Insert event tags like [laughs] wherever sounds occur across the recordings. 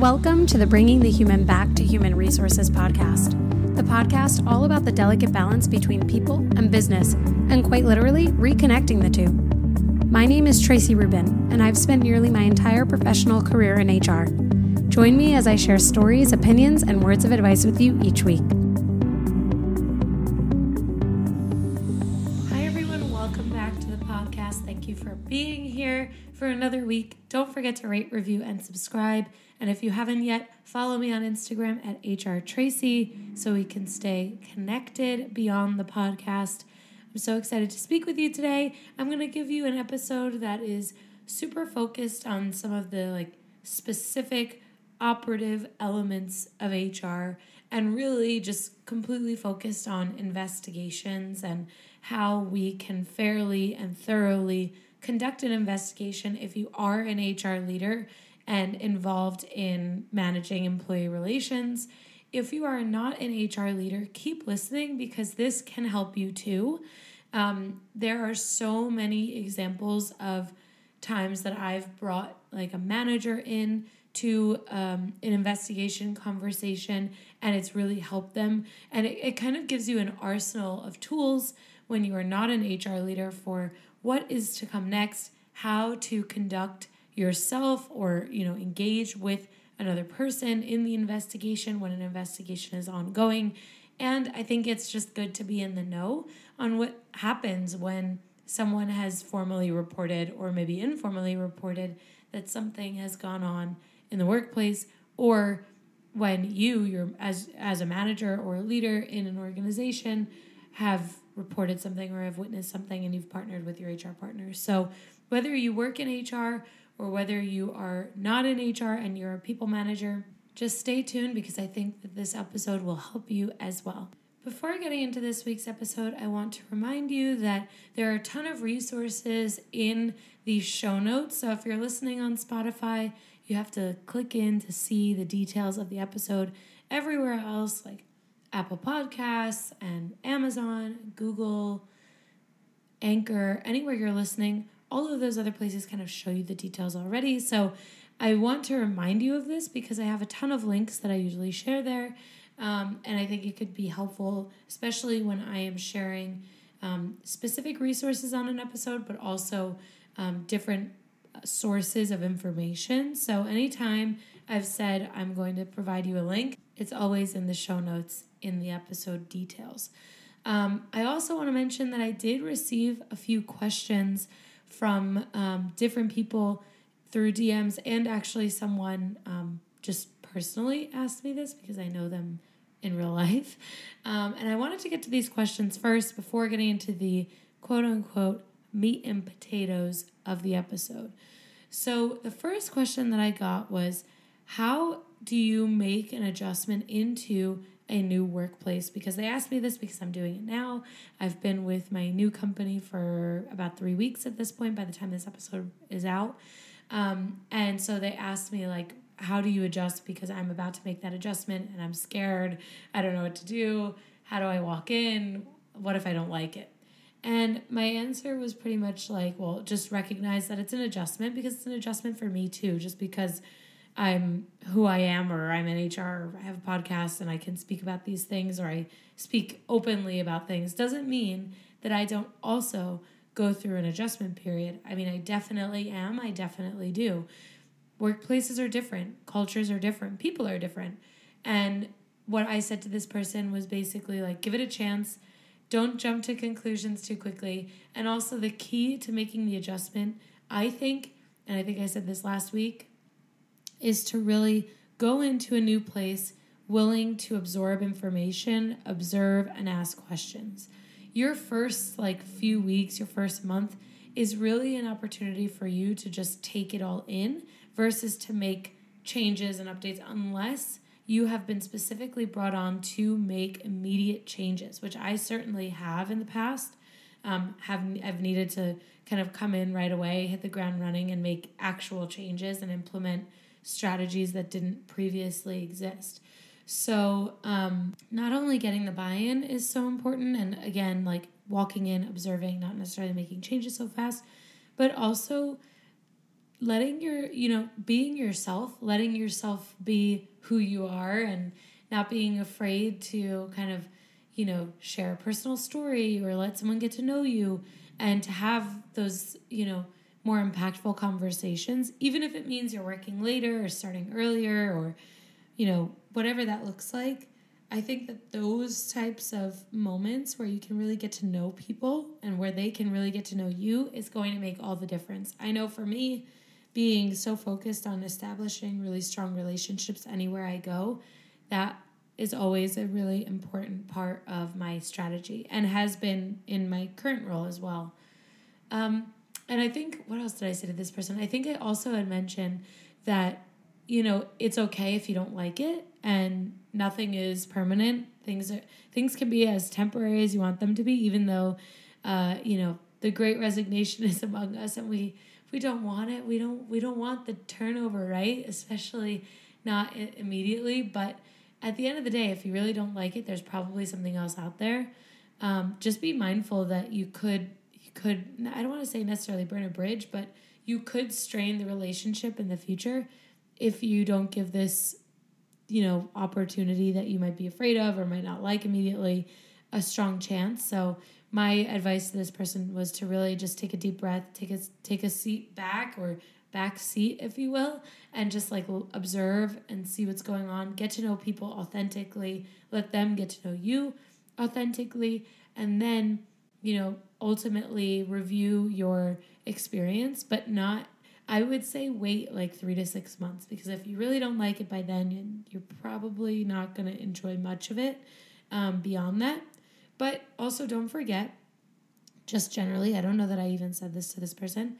Welcome to the Bringing the Human Back to Human Resources podcast, the podcast all about the delicate balance between people and business, and quite literally, reconnecting the two. My name is Tracy Rubin, and I've spent nearly my entire professional career in HR. Join me as I share stories, opinions, and words of advice with you each week. Week. Don't forget to rate, review, and subscribe. And if you haven't yet, follow me on Instagram at HR Tracy so we can stay connected beyond the podcast. I'm so excited to speak with you today. I'm going to give you an episode that is super focused on some of the like specific operative elements of HR and really just completely focused on investigations and how we can fairly and thoroughly conduct an investigation if you are an HR leader and involved in managing employee relations. If you are not an HR leader, keep listening because this can help you too. Um, there are so many examples of times that I've brought like a manager in to um, an investigation conversation and it's really helped them. And it, it kind of gives you an arsenal of tools when you are not an HR leader for what is to come next, how to conduct yourself or you know engage with another person in the investigation when an investigation is ongoing. And i think it's just good to be in the know on what happens when someone has formally reported or maybe informally reported that something has gone on in the workplace or when you you're as as a manager or a leader in an organization have reported something or have witnessed something and you've partnered with your HR partners. So whether you work in HR or whether you are not in HR and you're a people manager, just stay tuned because I think that this episode will help you as well. Before getting into this week's episode, I want to remind you that there are a ton of resources in the show notes. So if you're listening on Spotify, you have to click in to see the details of the episode. Everywhere else, like Apple Podcasts and Amazon, Google, Anchor, anywhere you're listening, all of those other places kind of show you the details already. So I want to remind you of this because I have a ton of links that I usually share there. Um, and I think it could be helpful, especially when I am sharing um, specific resources on an episode, but also um, different uh, sources of information. So anytime I've said I'm going to provide you a link, it's always in the show notes in the episode details. Um, I also want to mention that I did receive a few questions from um, different people through DMs, and actually, someone um, just personally asked me this because I know them in real [laughs] life. Um, and I wanted to get to these questions first before getting into the quote unquote meat and potatoes of the episode. So, the first question that I got was How do you make an adjustment into a new workplace because they asked me this because I'm doing it now. I've been with my new company for about three weeks at this point by the time this episode is out. Um, and so they asked me, like, how do you adjust? Because I'm about to make that adjustment and I'm scared. I don't know what to do. How do I walk in? What if I don't like it? And my answer was pretty much like, well, just recognize that it's an adjustment because it's an adjustment for me too, just because I'm who I am or I'm in HR or I have a podcast and I can speak about these things or I speak openly about things doesn't mean that I don't also go through an adjustment period. I mean, I definitely am. I definitely do. Workplaces are different, cultures are different, people are different. And what I said to this person was basically like, give it a chance. Don't jump to conclusions too quickly. And also, the key to making the adjustment, I think, and I think I said this last week, is to really go into a new place willing to absorb information, observe, and ask questions. Your first like few weeks, your first month is really an opportunity for you to just take it all in versus to make changes and updates unless you have been specifically brought on to make immediate changes, which I certainly have in the past. Um, have I've needed to kind of come in right away, hit the ground running, and make actual changes and implement strategies that didn't previously exist. So, um, not only getting the buy in is so important, and again, like walking in, observing, not necessarily making changes so fast, but also letting your, you know, being yourself, letting yourself be who you are and not being afraid to kind of, you know, share a personal story or let someone get to know you and to have those, you know, more impactful conversations, even if it means you're working later or starting earlier or, you know, whatever that looks like. I think that those types of moments where you can really get to know people and where they can really get to know you is going to make all the difference. I know for me, being so focused on establishing really strong relationships anywhere I go, that is always a really important part of my strategy and has been in my current role as well. Um, and I think, what else did I say to this person? I think I also had mentioned that, you know, it's okay if you don't like it and nothing is permanent. Things are things can be as temporary as you want them to be, even though, uh, you know, the great resignation [laughs] is among us and we we don't want it. We don't we don't want the turnover, right? Especially not immediately, but at the end of the day, if you really don't like it, there's probably something else out there. Um, just be mindful that you could you could I don't want to say necessarily burn a bridge, but you could strain the relationship in the future if you don't give this you know opportunity that you might be afraid of or might not like immediately a strong chance. So my advice to this person was to really just take a deep breath, take a take a seat back or back seat, if you will, and just like observe and see what's going on. Get to know people authentically. Let them get to know you authentically, and then you know ultimately review your experience, but not. I would say wait like three to six months because if you really don't like it by then, you're probably not going to enjoy much of it um, beyond that. But also, don't forget, just generally, I don't know that I even said this to this person.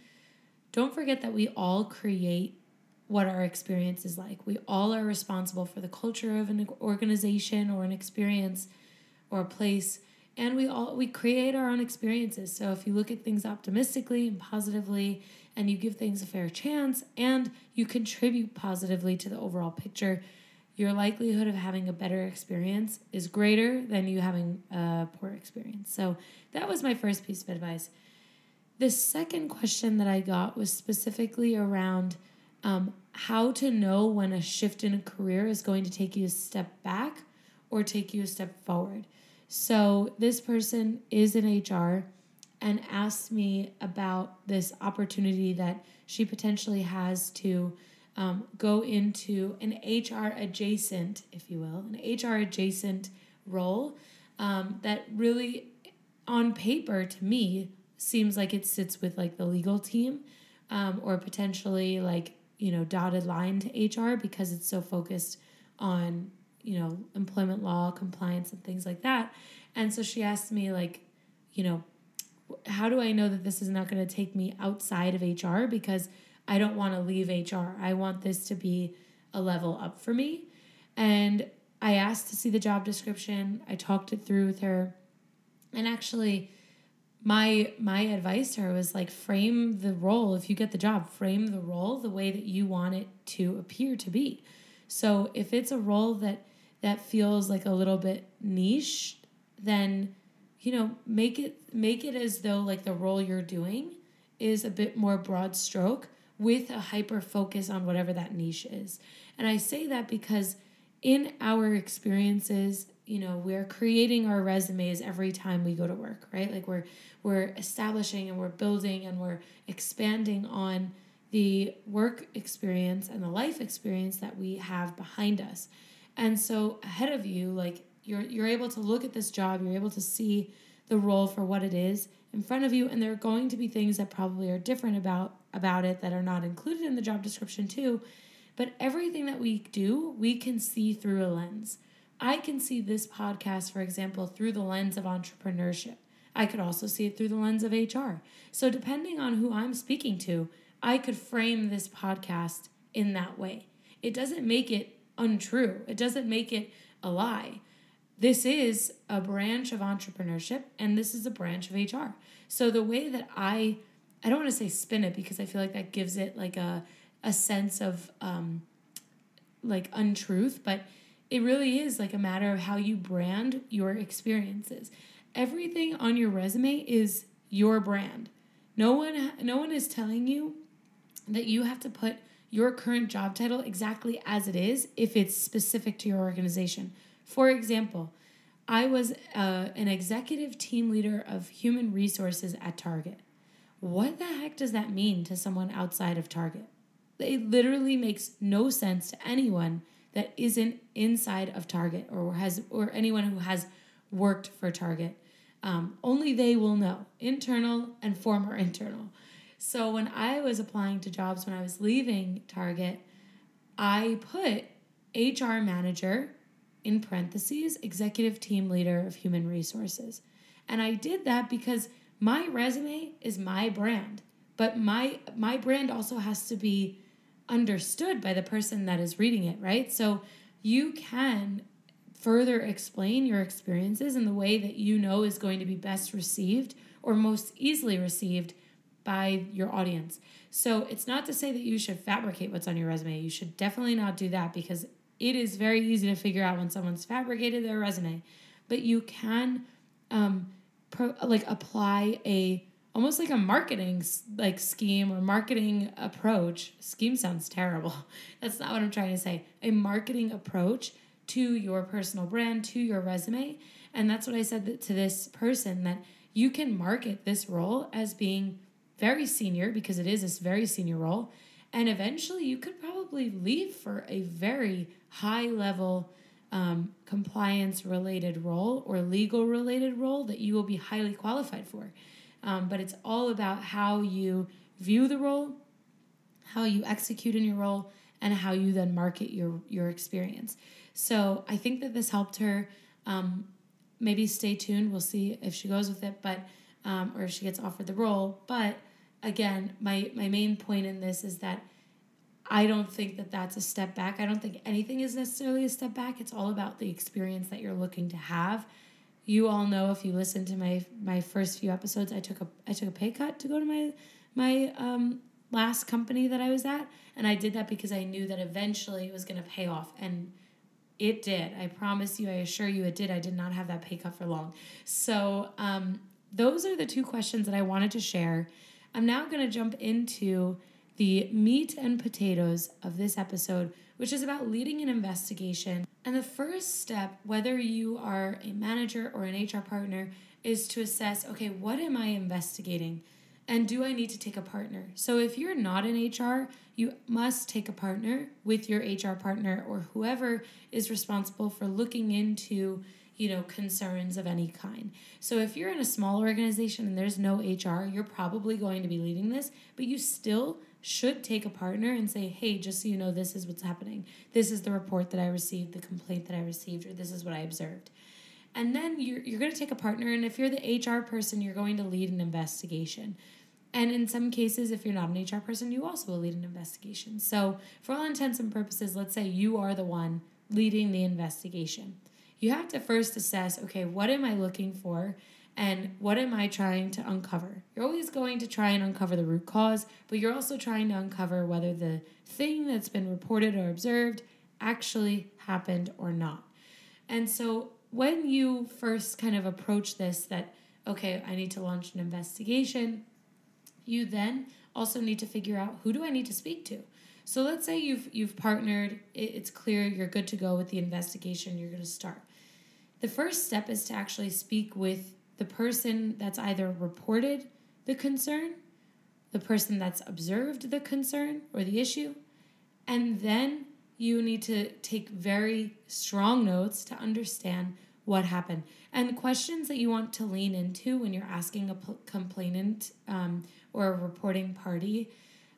Don't forget that we all create what our experience is like. We all are responsible for the culture of an organization or an experience or a place and we all we create our own experiences. So if you look at things optimistically and positively and you give things a fair chance and you contribute positively to the overall picture, your likelihood of having a better experience is greater than you having a poor experience. So that was my first piece of advice. The second question that I got was specifically around um, how to know when a shift in a career is going to take you a step back or take you a step forward. So this person is in HR and asked me about this opportunity that she potentially has to um, go into an HR adjacent, if you will, an HR adjacent role um, that really, on paper, to me, seems like it sits with like the legal team um, or potentially like, you know, dotted line to HR because it's so focused on, you know, employment law, compliance, and things like that. And so she asked me, like, you know, how do I know that this is not going to take me outside of HR? Because I don't want to leave HR. I want this to be a level up for me. And I asked to see the job description. I talked it through with her. And actually my my advice to her was like frame the role if you get the job, frame the role the way that you want it to appear to be. So if it's a role that that feels like a little bit niche, then you know, make it make it as though like the role you're doing is a bit more broad stroke with a hyper focus on whatever that niche is. And I say that because in our experiences, you know, we're creating our resumes every time we go to work, right? Like we're we're establishing and we're building and we're expanding on the work experience and the life experience that we have behind us. And so ahead of you, like you're you're able to look at this job, you're able to see the role for what it is in front of you. And there are going to be things that probably are different about about it that are not included in the job description too. But everything that we do we can see through a lens. I can see this podcast for example through the lens of entrepreneurship. I could also see it through the lens of hr so depending on who i'm speaking to i could frame this podcast in that way. It doesn't make it untrue it doesn't make it a lie this is a branch of entrepreneurship and this is a branch of HR. So the way that I I don't want to say spin it because I feel like that gives it like a a sense of um like untruth, but it really is like a matter of how you brand your experiences. Everything on your resume is your brand. No one no one is telling you that you have to put your current job title exactly as it is if it's specific to your organization. For example, I was uh, an executive team leader of human resources at Target. What the heck does that mean to someone outside of Target? It literally makes no sense to anyone that isn't inside of Target or has or anyone who has worked for Target. Um, only they will know, internal and former [laughs] internal. So when I was applying to jobs when I was leaving Target, I put HR manager in parentheses, executive team leader of human resources. And I did that because my resume is my brand, but my my brand also has to be understood by the person that is reading it, right? So you can further explain your experiences in the way that you know is going to be best received or most easily received by your audience. So it's not to say that you should fabricate what's on your resume. You should definitely not do that because it is very easy to figure out when someone's fabricated their resume. But you can um, pro- like apply a almost like a marketing like scheme or marketing approach. Scheme sounds terrible. [laughs] That's not what I'm trying to say. A marketing approach to your personal brand, to your resume. And that's what I said to this person that you can market this role as being very senior because it is this very senior role. And eventually you could probably leave for a very high level um, compliance related role or legal related role that you will be highly qualified for. Um, but it's all about how you view the role, how you execute in your role, and how you then market your your experience. So I think that this helped her. Um, maybe stay tuned. We'll see if she goes with it, but um, or if she gets offered the role. But again, my my main point in this is that I don't think that that's a step back. I don't think anything is necessarily a step back. It's all about the experience that you're looking to have. You all know if you listen to my my first few episodes, I took a I took a pay cut to go to my my um, last company that I was at, and I did that because I knew that eventually it was going to pay off, and it did. I promise you, I assure you, it did. I did not have that pay cut for long. So um, those are the two questions that I wanted to share. I'm now going to jump into the meat and potatoes of this episode, which is about leading an investigation. And the first step, whether you are a manager or an HR partner, is to assess okay, what am I investigating? And do I need to take a partner? So if you're not in HR, you must take a partner with your HR partner or whoever is responsible for looking into you know, concerns of any kind. So if you're in a small organization and there's no HR, you're probably going to be leading this, but you still should take a partner and say, hey, just so you know, this is what's happening. This is the report that I received, the complaint that I received, or this is what I observed. And then you're, you're going to take a partner, and if you're the HR person, you're going to lead an investigation. And in some cases, if you're not an HR person, you also will lead an investigation. So, for all intents and purposes, let's say you are the one leading the investigation you have to first assess okay, what am I looking for? And what am I trying to uncover? You're always going to try and uncover the root cause, but you're also trying to uncover whether the thing that's been reported or observed actually happened or not. And so when you first kind of approach this, that, okay, I need to launch an investigation, you then also need to figure out who do I need to speak to? So let's say you've you've partnered, it's clear you're good to go with the investigation, you're going to start. The first step is to actually speak with the person that's either reported the concern, the person that's observed the concern or the issue, and then you need to take very strong notes to understand what happened. And questions that you want to lean into when you're asking a complainant um, or a reporting party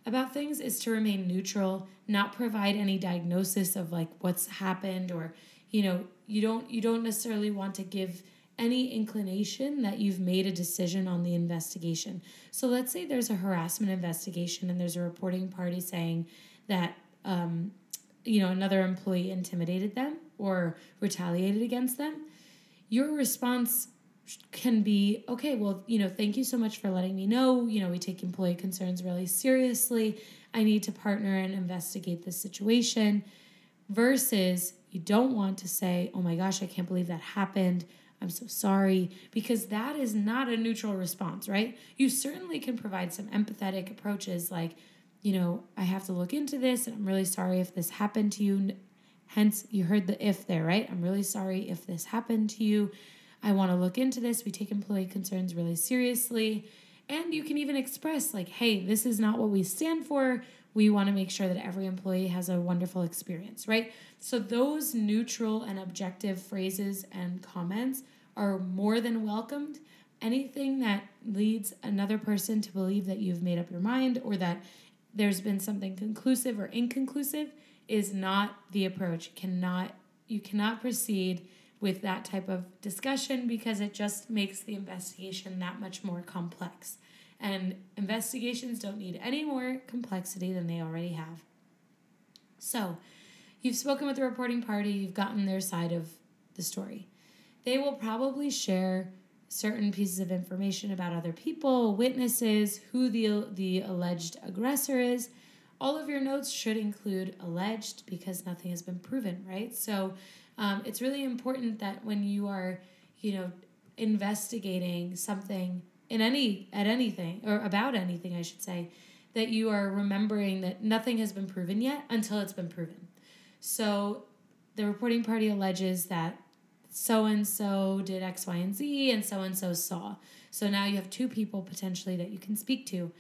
about things is to remain neutral, not provide any diagnosis of like what's happened or you know you don't you don't necessarily want to give any inclination that you've made a decision on the investigation. So let's say there's a harassment investigation and there's a reporting party saying that um, you know another employee intimidated them or retaliated against them. Your response can be okay well you know thank you so much for letting me know you know we take employee concerns really seriously i need to partner and investigate this situation versus you don't want to say, oh my gosh, I can't believe that happened. I'm so sorry, because that is not a neutral response, right? You certainly can provide some empathetic approaches like, you know, I have to look into this and I'm really sorry if this happened to you. Hence, you heard the if there, right? I'm really sorry if this happened to you. I want to look into this. We take employee concerns really seriously. And you can even express, like, hey, this is not what we stand for. We want to make sure that every employee has a wonderful experience, right? So, those neutral and objective phrases and comments are more than welcomed. Anything that leads another person to believe that you've made up your mind or that there's been something conclusive or inconclusive is not the approach. Cannot you cannot proceed with that type of discussion because it just makes the investigation that much more complex. And investigations don't need any more complexity than they already have. So, you've spoken with the reporting party, you've gotten their side of the story. They will probably share certain pieces of information about other people, witnesses, who the, the alleged aggressor is. All of your notes should include alleged because nothing has been proven, right? So, um, it's really important that when you are, you know, investigating something in any at anything or about anything, I should say, that you are remembering that nothing has been proven yet until it's been proven. So the reporting party alleges that so and so did X, Y, and Z, and so and so saw. So now you have two people potentially that you can speak to.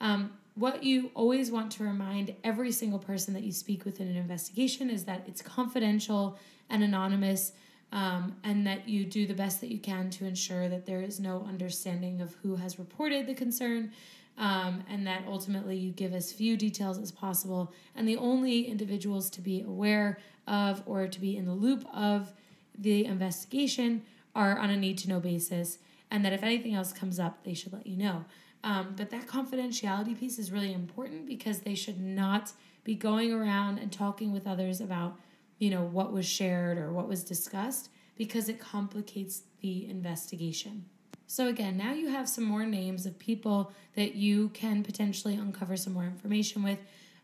Um, what you always want to remind every single person that you speak with in an investigation is that it's confidential and anonymous, um, and that you do the best that you can to ensure that there is no understanding of who has reported the concern. Um, and that ultimately you give as few details as possible. And the only individuals to be aware of or to be in the loop of the investigation are on a need to know basis. And that if anything else comes up, they should let you know. Um, but that confidentiality piece is really important because they should not be going around and talking with others about you know, what was shared or what was discussed because it complicates the investigation. So, again, now you have some more names of people that you can potentially uncover some more information with.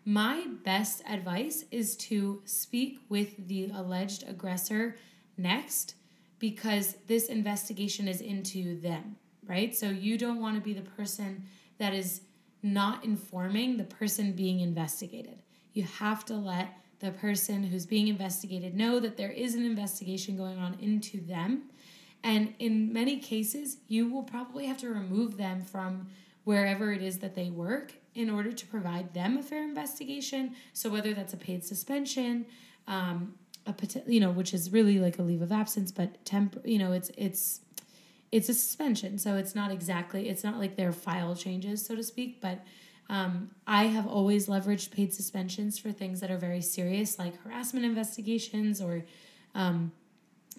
My best advice is to speak with the alleged aggressor next because this investigation is into them, right? So, you don't want to be the person that is not informing the person being investigated. You have to let the person who's being investigated know that there is an investigation going on into them. And in many cases, you will probably have to remove them from wherever it is that they work in order to provide them a fair investigation. So whether that's a paid suspension, um, a you know, which is really like a leave of absence, but temp, you know, it's it's it's a suspension. So it's not exactly it's not like their file changes, so to speak, but um, I have always leveraged paid suspensions for things that are very serious, like harassment investigations or um,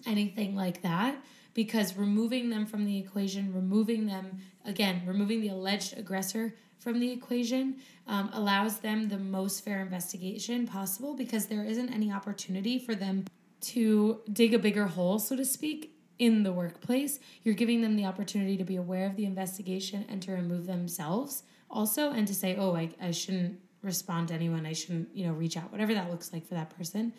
anything like that, because removing them from the equation, removing them, again, removing the alleged aggressor from the equation um, allows them the most fair investigation possible because there isn't any opportunity for them to dig a bigger hole, so to speak, in the workplace. You're giving them the opportunity to be aware of the investigation and to remove themselves also and to say oh I, I shouldn't respond to anyone i shouldn't you know reach out whatever that looks like for that person.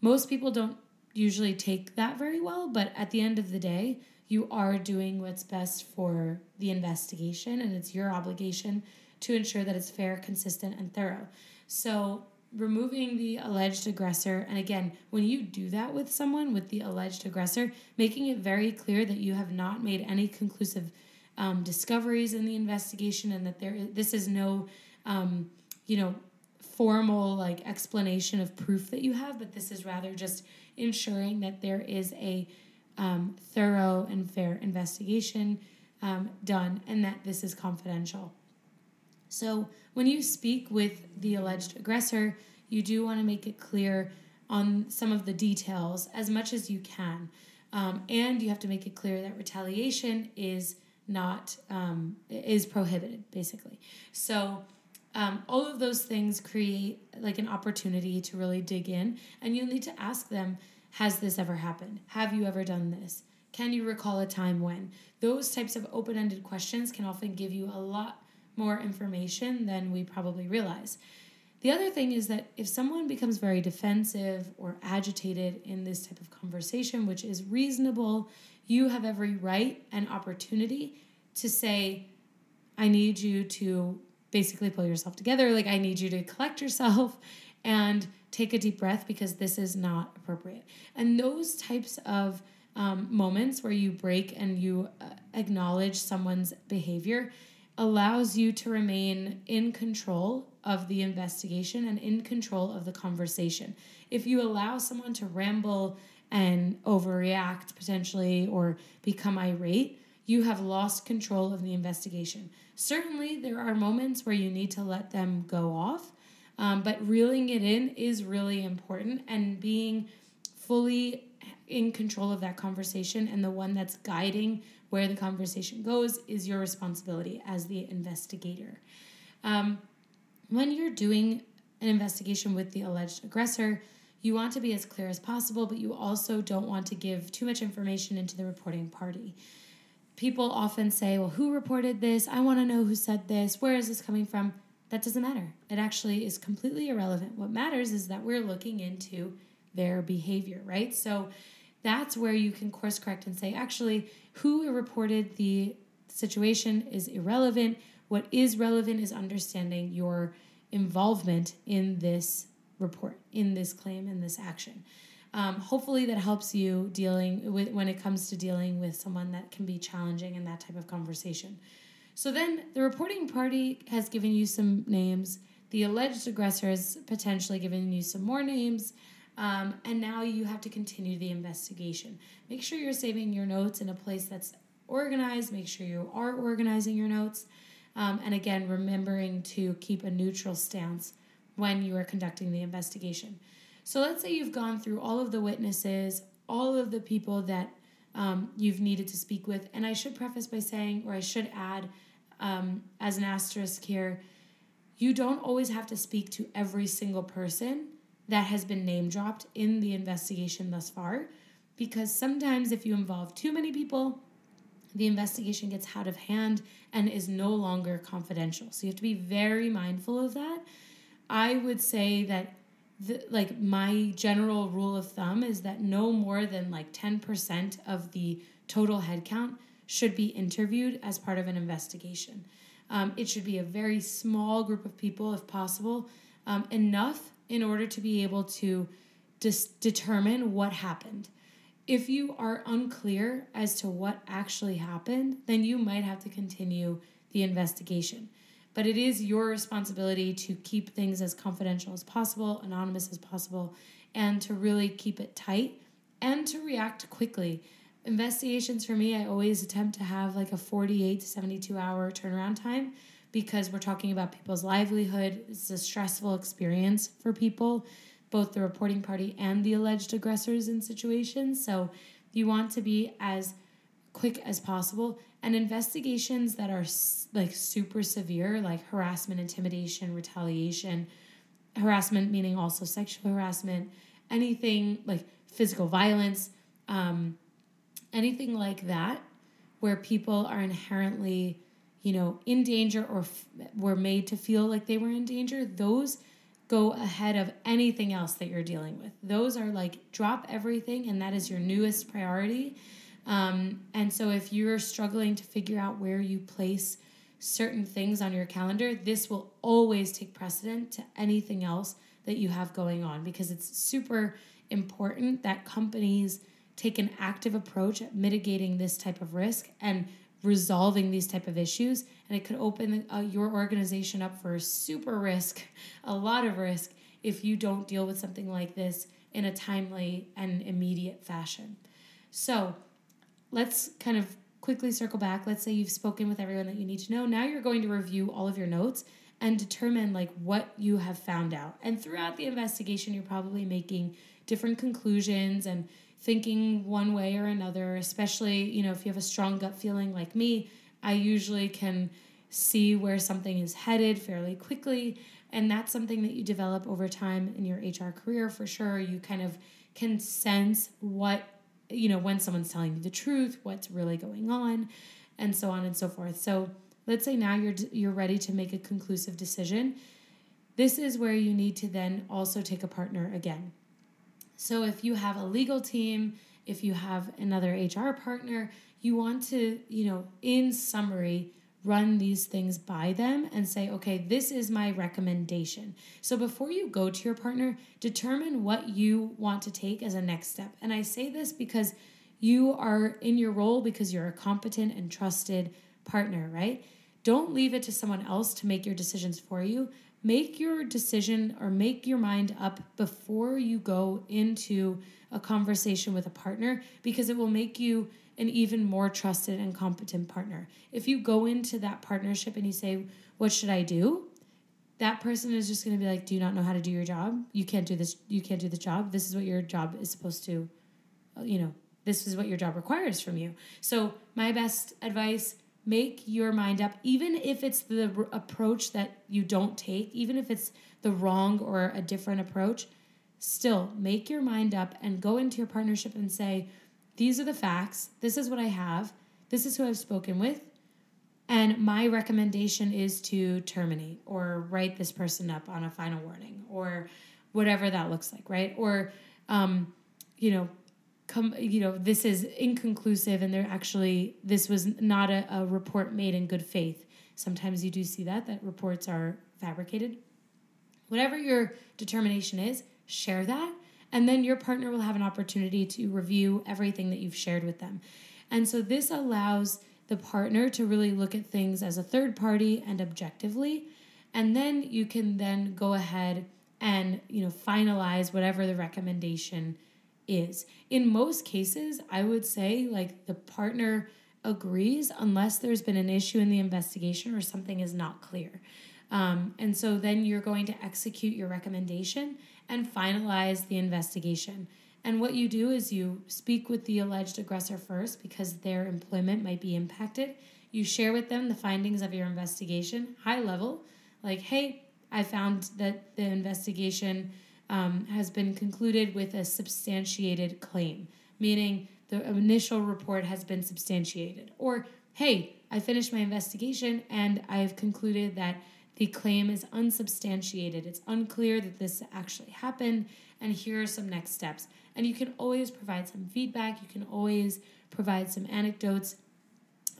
Most people don't usually take that very well but at the end of the day you are doing what's best for the investigation and it's your obligation to ensure that it's fair consistent and thorough. So removing the alleged aggressor and again when you do that with someone with the alleged aggressor making it very clear that you have not made any conclusive um, discoveries in the investigation and that there this is no um, you know formal like explanation of proof that you have but this is rather just ensuring that there is a um, thorough and fair investigation um, done and that this is confidential. So when you speak with the alleged aggressor you do want to make it clear on some of the details as much as you can. Um, and you have to make it clear that retaliation is not um, is prohibited basically. So um, all of those things create like an opportunity to really dig in and you'll need to ask them has this ever happened? Have you ever done this? Can you recall a time when? Those types of open-ended questions can often give you a lot more information than we probably realize. The other thing is that if someone becomes very defensive or agitated in this type of conversation, which is reasonable, you have every right and opportunity to say, I need you to basically pull yourself together. Like, I need you to collect yourself and take a deep breath because this is not appropriate. And those types of um, moments where you break and you uh, acknowledge someone's behavior allows you to remain in control of the investigation and in control of the conversation. If you allow someone to ramble and overreact potentially or become irate, you have lost control of the investigation. Certainly, there are moments where you need to let them go off, um, but reeling it in is really important and being fully in control of that conversation and the one that's guiding where the conversation goes is your responsibility as the investigator. Um, when you're doing an investigation with the alleged aggressor, you want to be as clear as possible, but you also don't want to give too much information into the reporting party. People often say, Well, who reported this? I want to know who said this. Where is this coming from? That doesn't matter. It actually is completely irrelevant. What matters is that we're looking into their behavior, right? So that's where you can course correct and say, actually, who reported the situation is irrelevant. What is relevant is understanding your involvement in this report, in this claim, in this action. Um, hopefully, that helps you dealing with when it comes to dealing with someone that can be challenging in that type of conversation. So then, the reporting party has given you some names. The alleged aggressor has potentially given you some more names. Um, and now you have to continue the investigation. Make sure you're saving your notes in a place that's organized. Make sure you are organizing your notes. Um, and again, remembering to keep a neutral stance when you are conducting the investigation. So let's say you've gone through all of the witnesses, all of the people that um, you've needed to speak with. And I should preface by saying, or I should add um, as an asterisk here, you don't always have to speak to every single person that has been name dropped in the investigation thus far. Because sometimes, if you involve too many people, the investigation gets out of hand and is no longer confidential. So you have to be very mindful of that. I would say that the, like my general rule of thumb is that no more than like 10% of the total headcount should be interviewed as part of an investigation. Um, it should be a very small group of people, if possible, um, enough in order to be able to dis- determine what happened. If you are unclear as to what actually happened, then you might have to continue the investigation. But it is your responsibility to keep things as confidential as possible, anonymous as possible, and to really keep it tight and to react quickly. Investigations for me, I always attempt to have like a 48 to 72 hour turnaround time because we're talking about people's livelihood. It's a stressful experience for people, both the reporting party and the alleged aggressors in situations. So you want to be as quick as possible. And investigations that are like super severe, like harassment, intimidation, retaliation, harassment meaning also sexual harassment, anything like physical violence, um, anything like that, where people are inherently you know, in danger or f- were made to feel like they were in danger, those go ahead of anything else that you're dealing with. Those are like drop everything, and that is your newest priority. Um, and so, if you're struggling to figure out where you place certain things on your calendar, this will always take precedent to anything else that you have going on because it's super important that companies take an active approach at mitigating this type of risk and resolving these type of issues. And it could open uh, your organization up for super risk a lot of risk if you don't deal with something like this in a timely and immediate fashion. So let's kind of quickly circle back let's say you've spoken with everyone that you need to know now you're going to review all of your notes and determine like what you have found out and throughout the investigation you're probably making different conclusions and thinking one way or another, especially, you know, if you have a strong gut feeling like me, I usually can see where something is headed fairly quickly. And that's something that you develop over time in your HR career for sure. You kind of can sense what, you know, when someone's telling you the truth, what's really going on, and so on and so forth. So let's say now you're you're ready to make a conclusive decision. This is where you need to then also take a partner again. So if you have a legal team, if you have another HR partner, you want to, you know, in summary, run these things by them and say, okay, this is my recommendation. So before you go to your partner, determine what you want to take as a next step. And I say this because you are in your role because you're a competent and trusted partner, right? Don't leave it to someone else to make your decisions for you. Make your decision or make your mind up before you go into a conversation with a partner because it will make you an even more trusted and competent partner. If you go into that partnership and you say, What should I do? that person is just going to be like, Do you not know how to do your job? You can't do this. You can't do the job. This is what your job is supposed to, uh, you know, this is what your job requires from you. So, my best advice make your mind up, even if it's the r- approach that you don't take, even if it's the wrong or a different approach, still make your mind up and go into your partnership and say, These are the facts. This is what I have. This is who I've spoken with. And my recommendation is to terminate or write this person up on a final warning or whatever that looks like, right? Or, um, you know, come you know this is inconclusive and they're actually this was not a, a report made in good faith sometimes you do see that that reports are fabricated whatever your determination is share that and then your partner will have an opportunity to review everything that you've shared with them and so this allows the partner to really look at things as a third party and objectively and then you can then go ahead and you know finalize whatever the recommendation is. In most cases, I would say like the partner agrees unless there's been an issue in the investigation or something is not clear. Um, and so then you're going to execute your recommendation and finalize the investigation. And what you do is you speak with the alleged aggressor first because their employment might be impacted. You share with them the findings of your investigation, high level, like, hey, I found that the investigation um, has been concluded with a substantiated claim, meaning the initial report has been substantiated. Or, hey, I finished my investigation and I have concluded that the claim is unsubstantiated. It's unclear that this actually happened, and here are some next steps. And you can always provide some feedback, you can always provide some anecdotes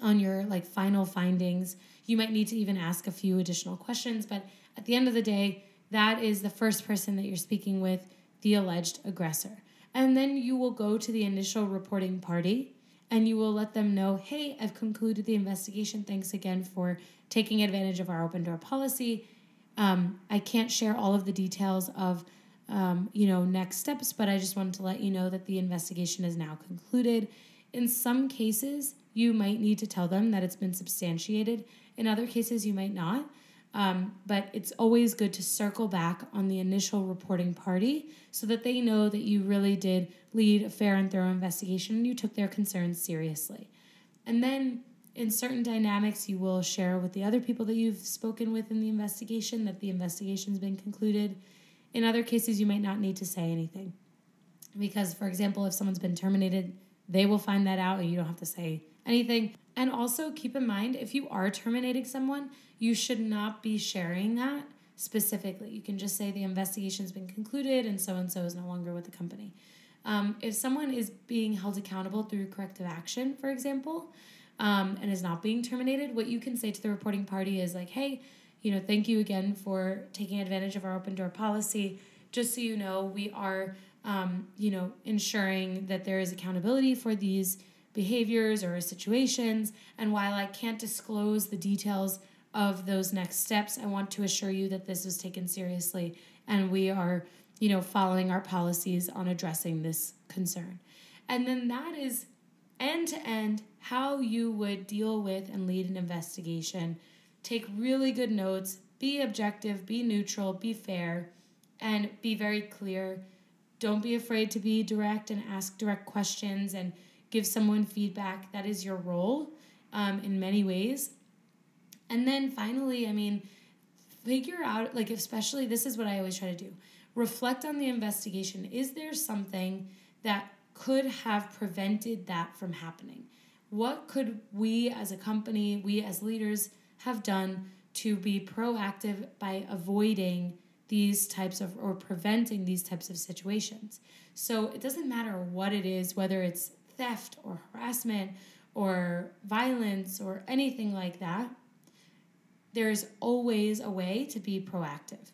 on your like final findings. You might need to even ask a few additional questions, but at the end of the day, that is the first person that you're speaking with, the alleged aggressor. And then you will go to the initial reporting party and you will let them know hey, I've concluded the investigation. Thanks again for taking advantage of our open door policy. Um, I can't share all of the details of um, you know next steps, but I just wanted to let you know that the investigation is now concluded. In some cases, you might need to tell them that it's been substantiated. In other cases, you might not. Um, but it's always good to circle back on the initial reporting party so that they know that you really did lead a fair and thorough investigation and you took their concerns seriously. And then in certain dynamics, you will share with the other people that you've spoken with in the investigation that the investigation's been concluded. In other cases, you might not need to say anything. Because, for example, if someone's been terminated, they will find that out and you don't have to say anything. And also keep in mind if you are terminating someone, you should not be sharing that specifically. You can just say the investigation's been concluded and so and so is no longer with the company. Um, if someone is being held accountable through corrective action, for example, um, and is not being terminated, what you can say to the reporting party is like, hey, you know, thank you again for taking advantage of our open door policy. Just so you know, we are, um, you know, ensuring that there is accountability for these behaviors or situations. And while I can't disclose the details of those next steps. I want to assure you that this was taken seriously and we are, you know, following our policies on addressing this concern. And then that is end to end how you would deal with and lead an investigation. Take really good notes, be objective, be neutral, be fair, and be very clear. Don't be afraid to be direct and ask direct questions and give someone feedback. That is your role um, in many ways. And then finally, I mean, figure out, like, especially this is what I always try to do reflect on the investigation. Is there something that could have prevented that from happening? What could we as a company, we as leaders, have done to be proactive by avoiding these types of or preventing these types of situations? So it doesn't matter what it is, whether it's theft or harassment or violence or anything like that there's always a way to be proactive.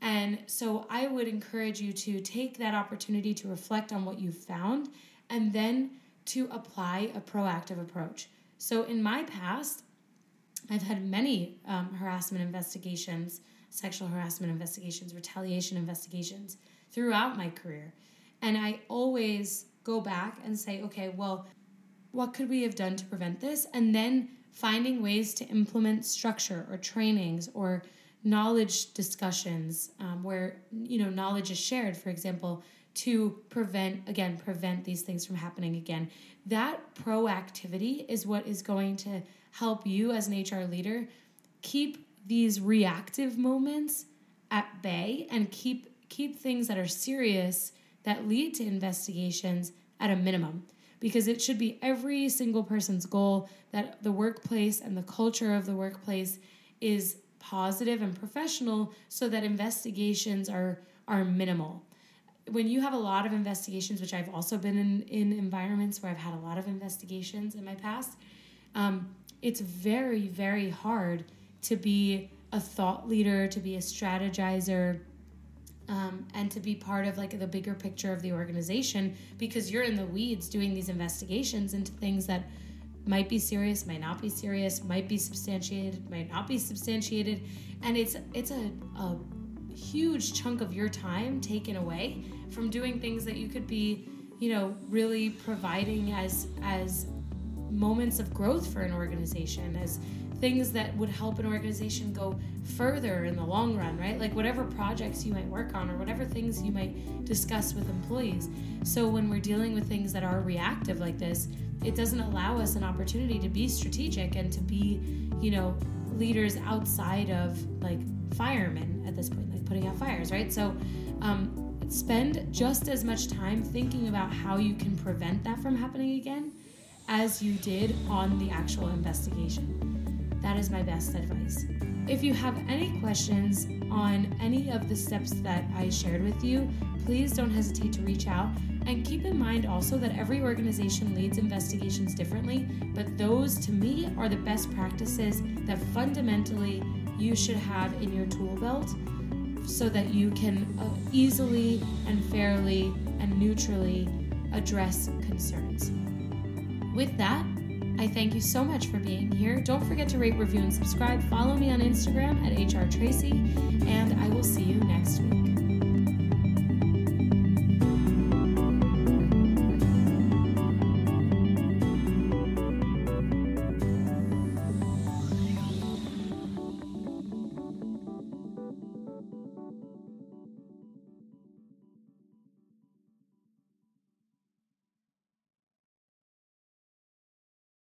And so I would encourage you to take that opportunity to reflect on what you've found and then to apply a proactive approach. So in my past, I've had many um, harassment investigations, sexual harassment investigations, retaliation investigations throughout my career. And I always go back and say, okay, well, what could we have done to prevent this? And then finding ways to implement structure or trainings or knowledge discussions um, where you know knowledge is shared for example to prevent again prevent these things from happening again that proactivity is what is going to help you as an hr leader keep these reactive moments at bay and keep keep things that are serious that lead to investigations at a minimum because it should be every single person's goal that the workplace and the culture of the workplace is positive and professional so that investigations are are minimal. When you have a lot of investigations which i've also been in in environments where i've had a lot of investigations in my past um, it's very very hard to be a thought leader to be a strategizer um, and to be part of like the bigger picture of the organization because you're in the weeds doing these investigations into things that might be serious, might not be serious, might be substantiated, might not be substantiated, and it's it's a, a huge chunk of your time taken away from doing things that you could be, you know, really providing as as moments of growth for an organization, as things that would help an organization go further in the long run, right? Like whatever projects you might work on or whatever things you might discuss with employees. So when we're dealing with things that are reactive like this, it doesn't allow us an opportunity to be strategic and to be, you know, leaders outside of like firemen at this point, like putting out fires, right? So, um, spend just as much time thinking about how you can prevent that from happening again as you did on the actual investigation. That is my best advice. If you have any questions on any of the steps that I shared with you, please don't hesitate to reach out. And keep in mind also that every organization leads investigations differently, but those to me are the best practices that fundamentally you should have in your tool belt so that you can uh, easily and fairly and neutrally address concerns. With that, I thank you so much for being here. Don't forget to rate, review, and subscribe. Follow me on Instagram at HR Tracy, and I will see you next week.